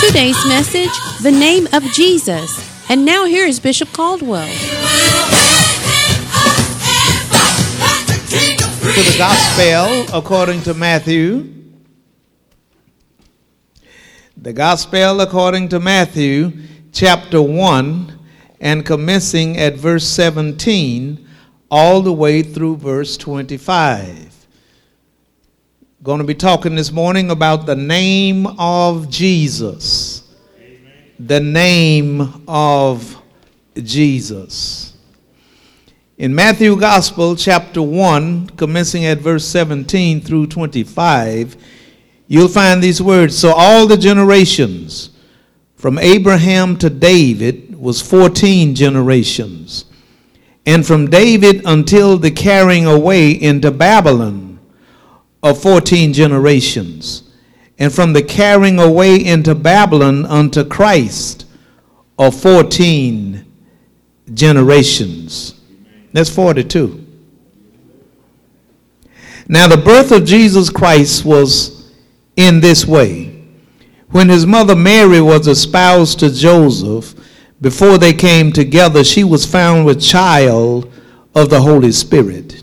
Today's message The Name of Jesus. And now here is Bishop Caldwell. To the Gospel according to Matthew. The Gospel according to Matthew, chapter 1, and commencing at verse 17 all the way through verse 25. Going to be talking this morning about the name of Jesus. The name of Jesus. In Matthew Gospel, chapter 1, commencing at verse 17 through 25, you'll find these words. So all the generations from Abraham to David was 14 generations. And from David until the carrying away into Babylon of 14 generations. And from the carrying away into Babylon unto Christ of 14 generations. That's 42. Now, the birth of Jesus Christ was in this way. When his mother Mary was espoused to Joseph, before they came together, she was found with child of the Holy Spirit.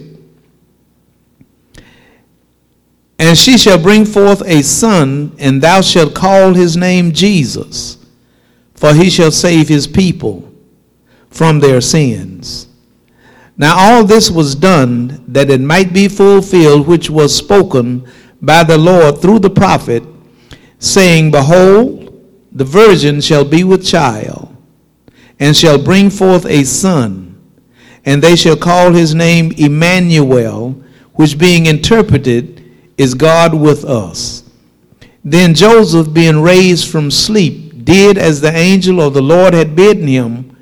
And she shall bring forth a son, and thou shalt call his name Jesus, for he shall save his people from their sins. Now all this was done that it might be fulfilled which was spoken by the Lord through the prophet, saying, Behold, the virgin shall be with child, and shall bring forth a son, and they shall call his name Emmanuel, which being interpreted is God with us. Then Joseph, being raised from sleep, did as the angel of the Lord had bidden him,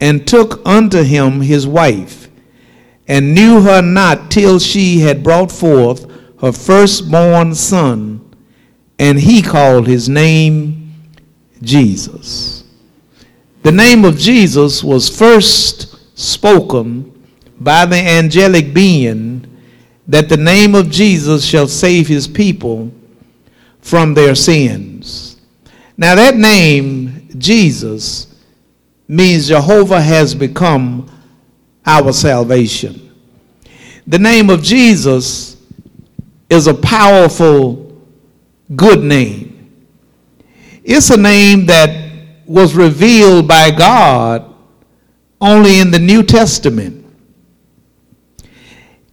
and took unto him his wife, and knew her not till she had brought forth her firstborn son, and he called his name Jesus. The name of Jesus was first spoken by the angelic being that the name of Jesus shall save his people from their sins. Now, that name, Jesus, means Jehovah has become our salvation. The name of Jesus is a powerful, good name. It's a name that was revealed by God only in the New Testament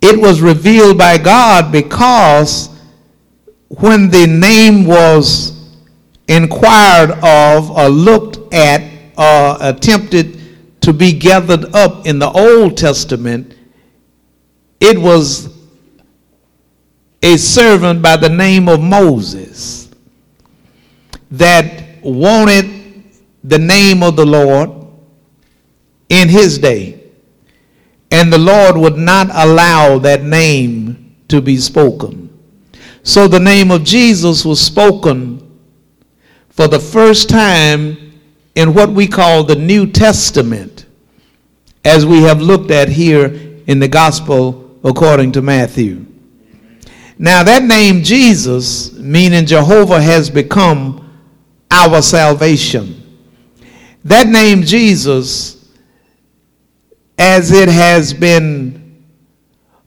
it was revealed by God because when the name was inquired of or looked at or attempted to be gathered up in the Old Testament, it was a servant by the name of Moses that wanted the name of the Lord in his day. And the Lord would not allow that name to be spoken. So the name of Jesus was spoken for the first time in what we call the New Testament, as we have looked at here in the Gospel according to Matthew. Now, that name Jesus, meaning Jehovah, has become our salvation. That name Jesus as it has been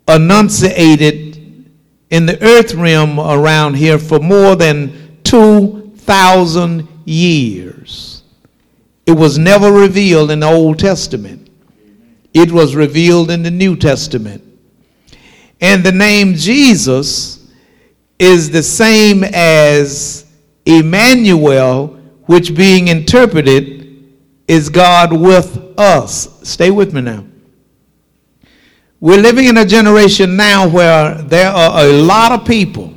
enunciated in the earth realm around here for more than 2,000 years. It was never revealed in the Old Testament, it was revealed in the New Testament. And the name Jesus is the same as Emmanuel, which being interpreted is God with us. Stay with me now. We're living in a generation now where there are a lot of people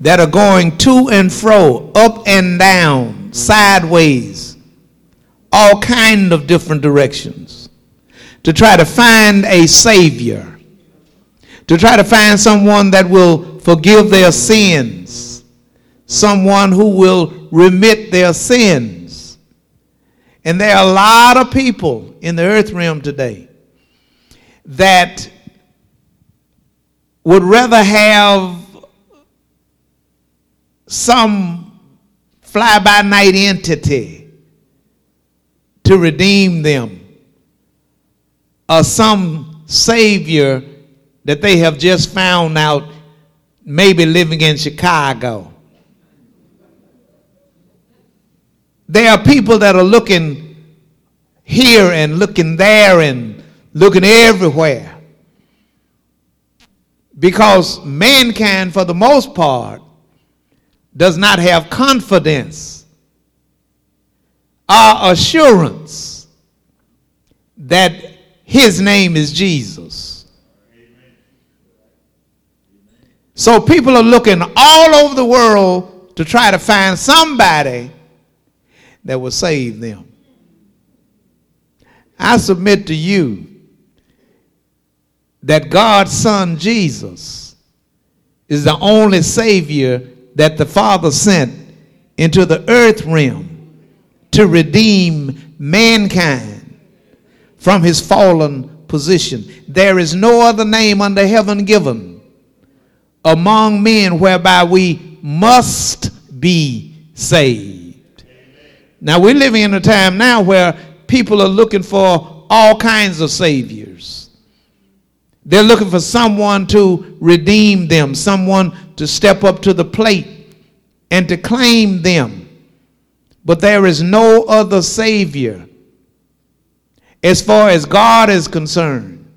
that are going to and fro, up and down, sideways, all kind of different directions to try to find a savior, to try to find someone that will forgive their sins, someone who will remit their sins. And there are a lot of people in the earth realm today that would rather have some fly by night entity to redeem them or some savior that they have just found out maybe living in Chicago. There are people that are looking here and looking there and looking everywhere. Because mankind, for the most part, does not have confidence or assurance that his name is Jesus. So people are looking all over the world to try to find somebody that will save them. I submit to you that God's Son Jesus is the only Savior that the Father sent into the earth realm to redeem mankind from his fallen position. There is no other name under heaven given among men whereby we must be saved. Now, we're living in a time now where people are looking for all kinds of saviors. They're looking for someone to redeem them, someone to step up to the plate and to claim them. But there is no other Savior as far as God is concerned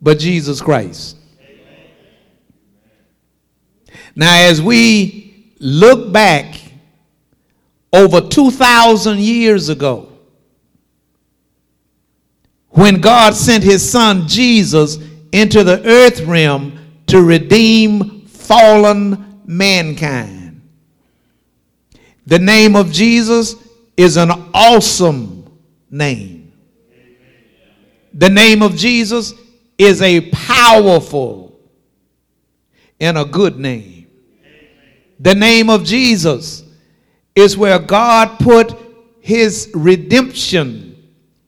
but Jesus Christ. Now, as we look back over 2,000 years ago, when God sent his son Jesus into the earth realm to redeem fallen mankind. The name of Jesus is an awesome name. The name of Jesus is a powerful and a good name. The name of Jesus is where God put his redemption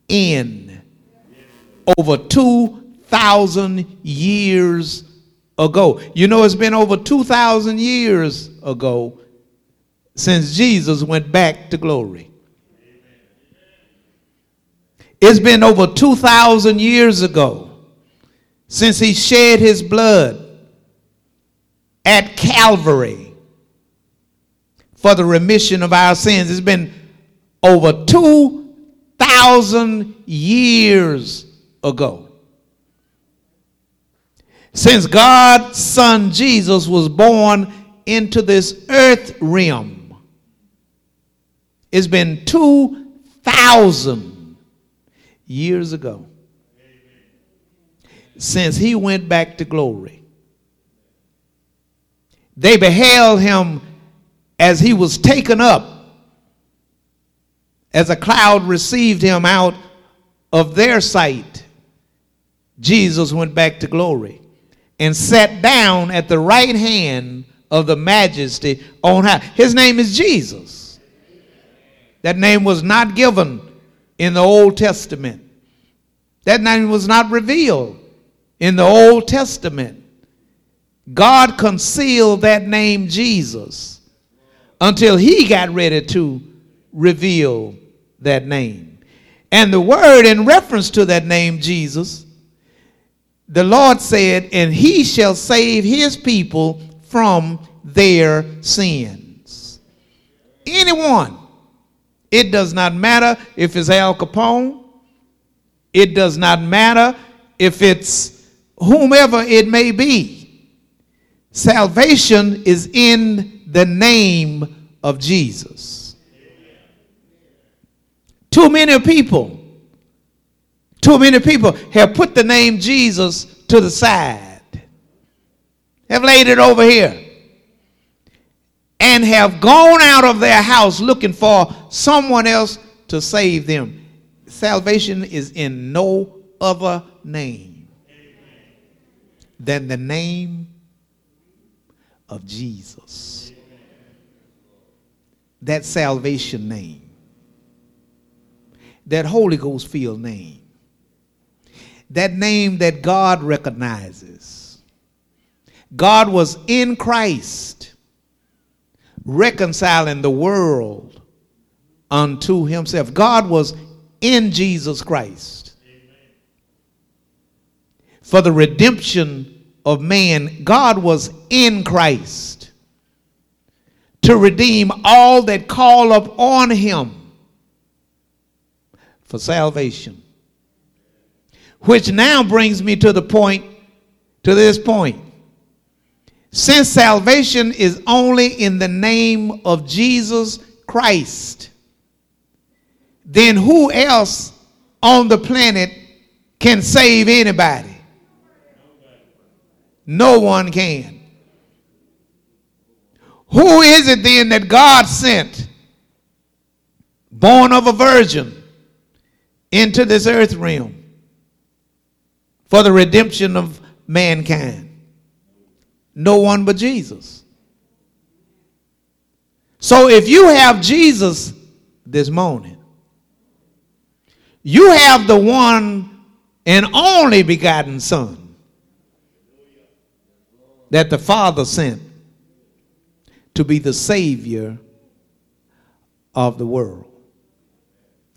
in over 2,000 years ago. You know, it's been over 2,000 years ago since Jesus went back to glory. It's been over 2,000 years ago since he shed his blood at Calvary for the remission of our sins. It's been over 2,000 years ago. Since God's Son Jesus was born into this earth realm, it's been 2,000 years ago since he went back to glory. They beheld him as he was taken up, as a cloud received him out of their sight. Jesus went back to glory and sat down at the right hand of the majesty on high. His name is Jesus. That name was not given in the Old Testament. That name was not revealed in the Old Testament. God concealed that name Jesus until he got ready to reveal that name. And the word in reference to that name Jesus the Lord said, and he shall save his people from their sins. Anyone. It does not matter if it's Al Capone. It does not matter if it's whomever it may be. Salvation is in the name of Jesus. Too many people, too many people have put the name Jesus to the side, have laid it over here, and have gone out of their house looking for someone else to save them. Salvation is in no other name than the name of Jesus. That salvation name. That Holy Ghost filled name. That name that God recognizes. God was in Christ reconciling the world unto himself. God was in Jesus Christ. For the redemption of man, God was in Christ to redeem all that call upon him for salvation. Which now brings me to the point, to this point. Since salvation is only in the name of Jesus Christ, then who else on the planet can save anybody? No one can. Who is it then that God sent, born of a virgin, into this earth realm for the redemption of mankind? No one but Jesus. So if you have Jesus this morning, you have the one and only begotten Son that the Father sent to be the Savior of the world.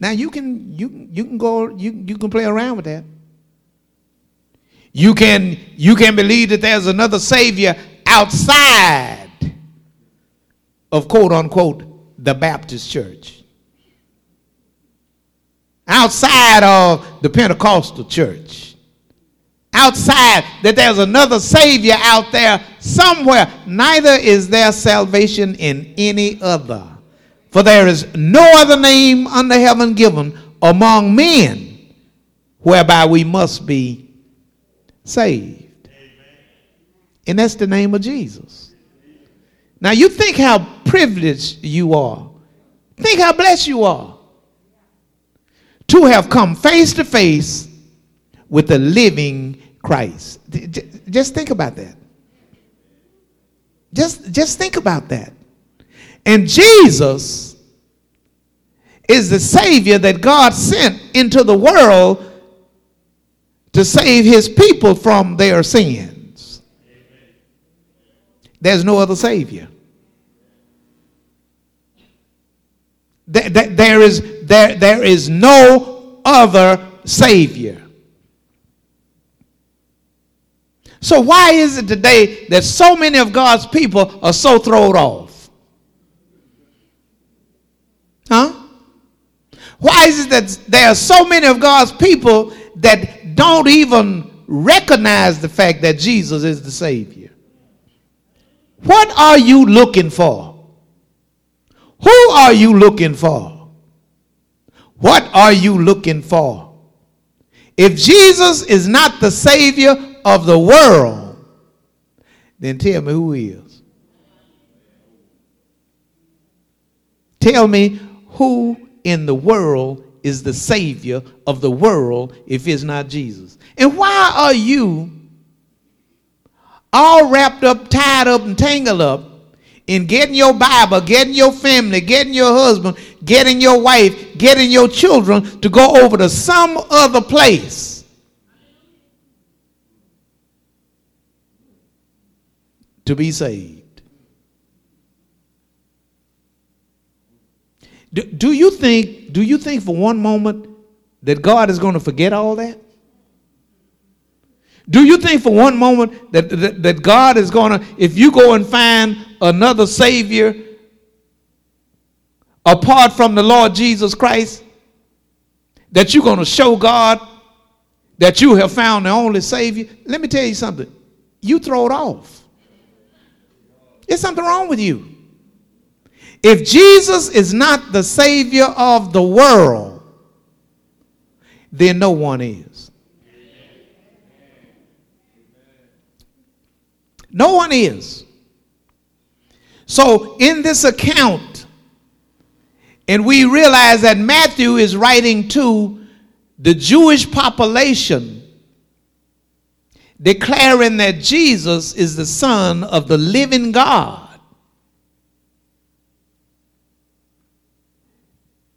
Now you can you you can go you you can play around with that. You can you can believe that there's another Savior outside of quote unquote the Baptist church outside of the Pentecostal church, outside that there's another Savior out there somewhere. Neither is there salvation in any other. For there is no other name under heaven given among men whereby we must be saved. And that's the name of Jesus. Now you think how privileged you are. Think how blessed you are to have come face to face with the living Christ. Just think about that. Just, just think about that. And Jesus is the Savior that God sent into the world to save his people from their sins. There's no other Savior. There is, there, there is no other Savior. So, why is it today that so many of God's people are so thrown off? Huh? Why is it that there are so many of God's people that don't even recognize the fact that Jesus is the Savior? What are you looking for? Who are you looking for? What are you looking for? If Jesus is not the Savior of the world, then tell me who is. Tell me who in the world is the Savior of the world if it's not Jesus. And why are you all wrapped up, tied up, and tangled up in getting your Bible, getting your family, getting your husband, getting your wife, getting your children to go over to some other place to be saved. Do, do you think do you think for one moment that God is going to forget all that? Do you think for one moment that, that, that God is going to, if you go and find another Savior apart from the Lord Jesus Christ, that you're going to show God that you have found the only Savior? Let me tell you something. You throw it off. There's something wrong with you. If Jesus is not the Savior of the world, then no one is. No one is. So, in this account, and we realize that Matthew is writing to the Jewish population, declaring that Jesus is the Son of the living God.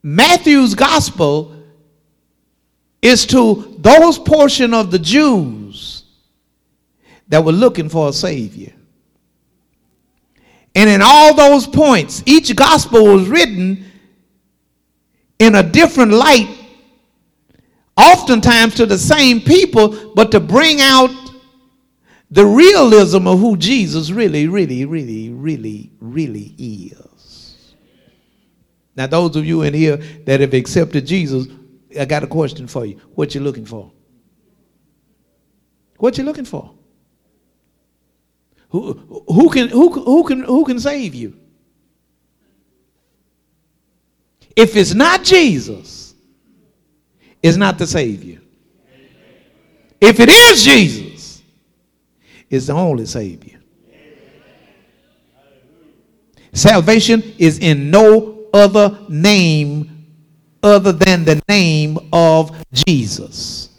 Matthew's gospel is to those portion of the Jews that were looking for a Savior. And in all those points, each gospel was written in a different light, oftentimes to the same people, but to bring out the realism of who Jesus really, really, really, really, really is. Now, those of you in here that have accepted Jesus, I got a question for you. What you looking for? What you looking for? Who, who can who, who can who can save you? If it's not Jesus, it's not the Savior. If it is Jesus, it's the only Savior. Salvation is in no other name other than the name of Jesus.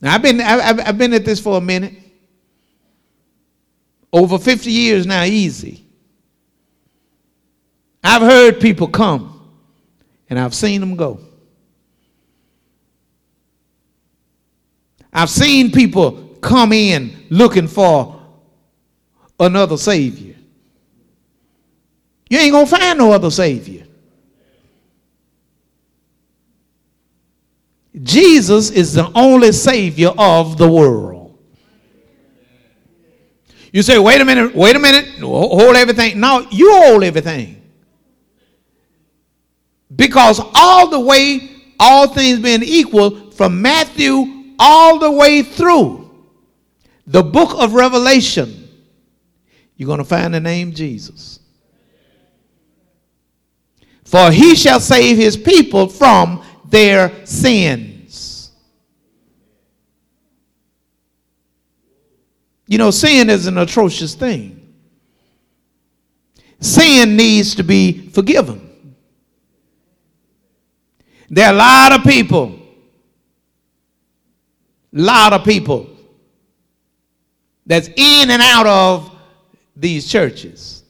Now, I've been, I've, I've been at this for a minute. Over 50 years now, easy. I've heard people come and I've seen them go. I've seen people come in looking for another Savior. You ain't going to find no other Savior. Jesus is the only Savior of the world. You say, wait a minute, wait a minute, hold everything. No, you hold everything. Because all the way, all things being equal, from Matthew all the way through the book of Revelation, you're going to find the name Jesus. For he shall save his people from their sins. You know, sin is an atrocious thing. Sin needs to be forgiven. There are a lot of people, lot of people that's in and out of these churches.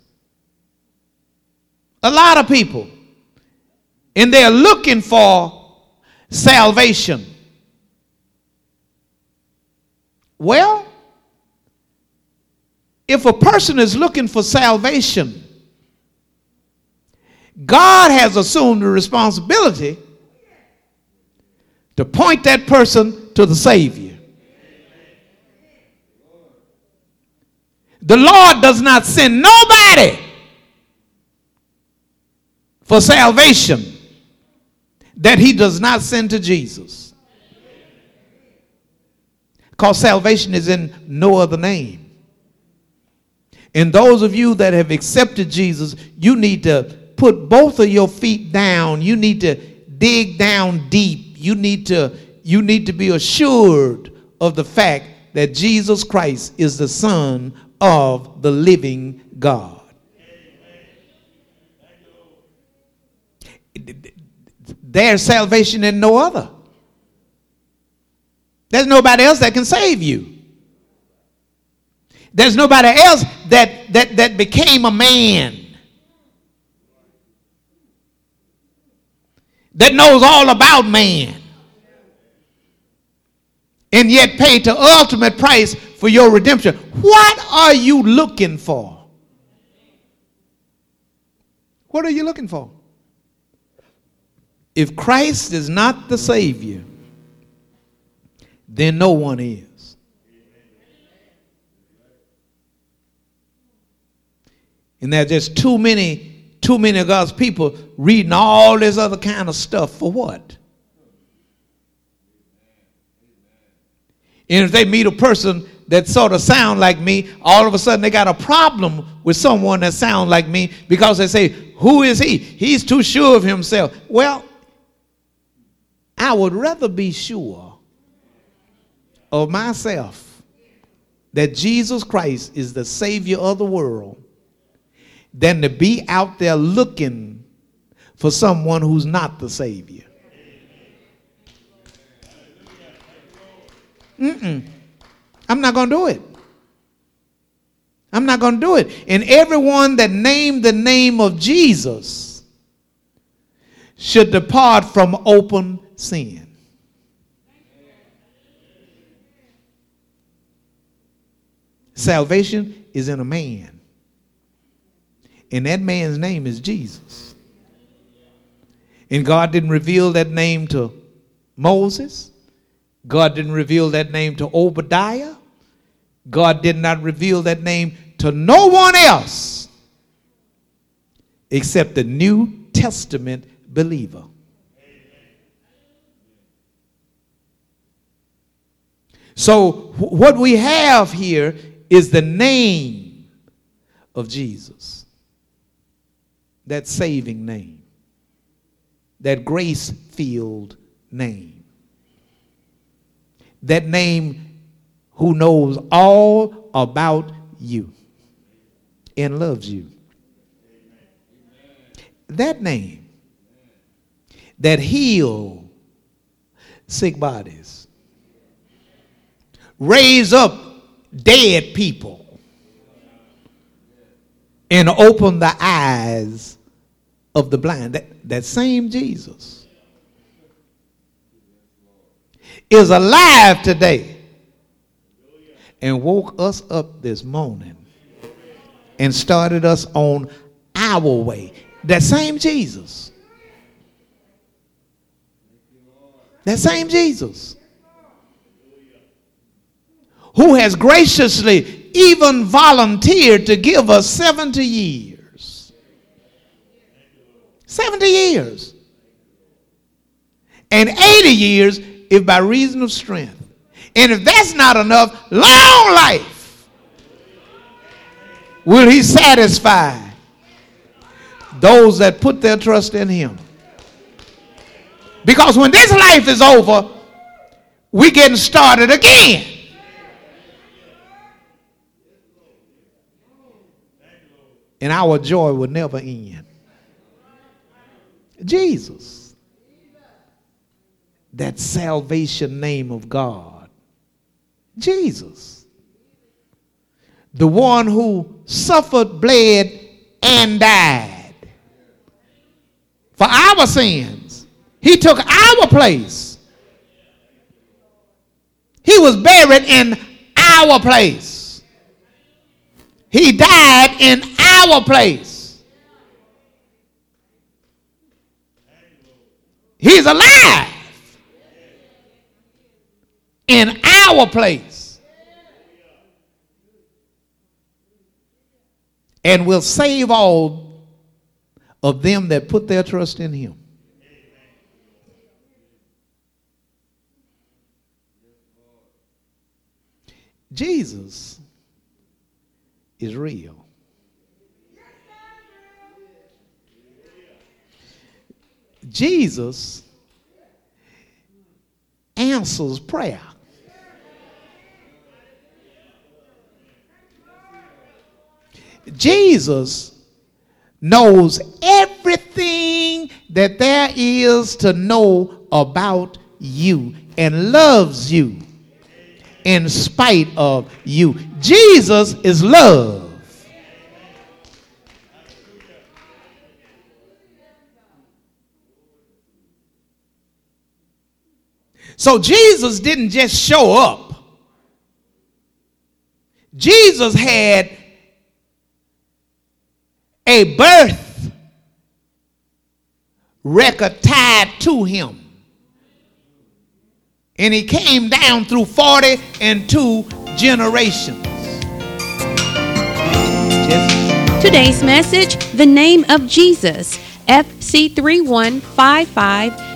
A lot of people. And they're looking for salvation. Well, if a person is looking for salvation, God has assumed the responsibility to point that person to the Savior. The Lord does not send nobody for salvation that he does not send to Jesus. Because salvation is in no other name. And those of you that have accepted Jesus, you need to put both of your feet down. You need to dig down deep. You need to you need to be assured of the fact that Jesus Christ is the son of the living God. There's salvation in no other. There's nobody else that can save you. There's nobody else that, that, that became a man. That knows all about man. And yet paid the ultimate price for your redemption. What are you looking for? What are you looking for? If Christ is not the Savior, then no one is. And there are just too many, too many of God's people reading all this other kind of stuff for what? And if they meet a person that sort of sound like me, all of a sudden they got a problem with someone that sound like me because they say, "Who is he? He's too sure of himself." Well, I would rather be sure of myself that Jesus Christ is the savior of the world than to be out there looking for someone who's not the savior. Mm-mm. I'm not going to do it. I'm not going to do it. And everyone that named the name of Jesus should depart from open sin. Salvation is in a man. And that man's name is Jesus. And God didn't reveal that name to Moses. God didn't reveal that name to Obadiah. God did not reveal that name to no one else except the New Testament believer. So, what we have here is the name of Jesus, that saving name, that grace filled name that name who knows all about you and loves you. That name that heal sick bodies, raise up dead people, and open the eyes of the blind. That, that same Jesus is alive today and woke us up this morning and started us on our way. That same Jesus. That same Jesus. Who has graciously even volunteered to give us 70 years. 70 years. And 80 years if by reason of strength. And if that's not enough, long life will he satisfy those that put their trust in him. Because when this life is over, we getting started again. And our joy will never end. Jesus that salvation name of God. Jesus. The one who suffered, bled, and died for our sins. He took our place. He was buried in our place. He died in our place. He's alive in our place and will save all of them that put their trust in him. Jesus is real. Jesus answers prayer. Jesus knows everything that there is to know about you and loves you in spite of you. Jesus is love. So Jesus didn't just show up. Jesus had a birth record tied to him. And he came down through 40 and two generations. Today's message The Name of Jesus, FC3155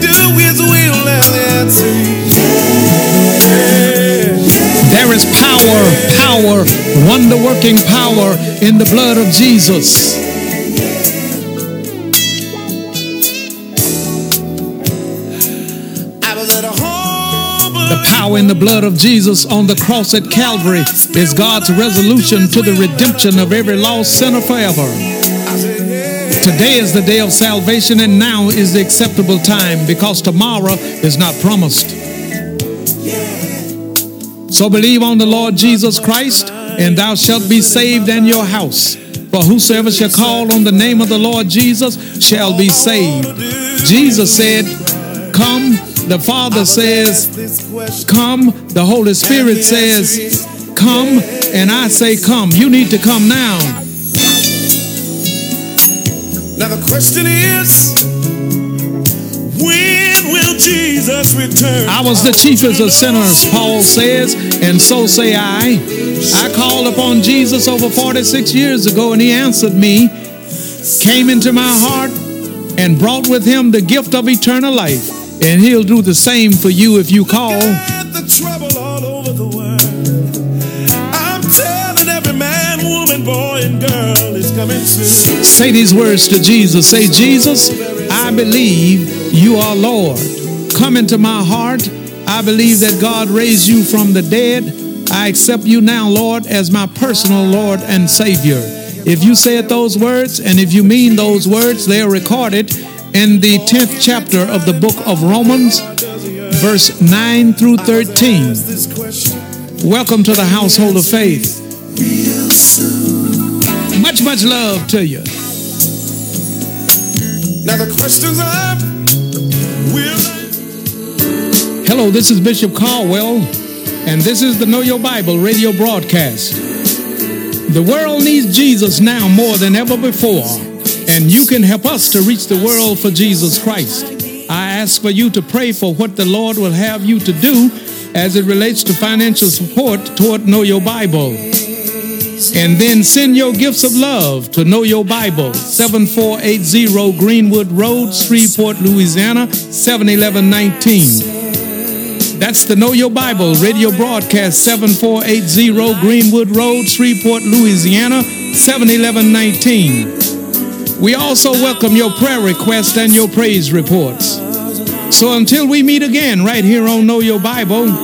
do? And the answer There is power, power, wonder working power in the blood of Jesus. The power in the blood of Jesus on the cross at Calvary is God's resolution to the redemption of every lost sinner forever. Today is the day of salvation, and now is the acceptable time because tomorrow is not promised. So believe on the Lord Jesus Christ, and thou shalt be saved and your house. For whosoever shall call on the name of the Lord Jesus shall be saved. Jesus said, Come. The Father says, Come. The Holy Spirit says, Come. And I say, Come. You need to come now. Now the question is, when will Jesus return? I was the chiefest of sinners, Paul says, and so say I. I called upon Jesus over 46 years ago, and he answered me, came into my heart, and brought with him the gift of eternal life. And he'll do the same for you if you call. Boy, and girl coming soon. Say these words to Jesus. Say, Jesus, I believe you are Lord. Come into my heart. I believe that God raised you from the dead. I accept you now, Lord, as my personal Lord and Savior. If you said those words and if you mean those words, they are recorded in the 10th chapter of the book of Romans, verse 9 through 13. Welcome to the household of faith. Much, much love to you. now the questions are, will I Hello, this is Bishop Caldwell, and this is the Know Your Bible radio broadcast. The world needs Jesus now more than ever before, and you can help us to reach the world for Jesus Christ. I ask for you to pray for what the Lord will have you to do as it relates to financial support toward Know Your Bible. And then send your gifts of love to Know Your Bible, 7480 Greenwood Road, Shreveport, Louisiana, 71119. That's the Know Your Bible radio broadcast, 7480 Greenwood Road, Shreveport, Louisiana, 71119. We also welcome your prayer requests and your praise reports. So until we meet again right here on Know Your Bible,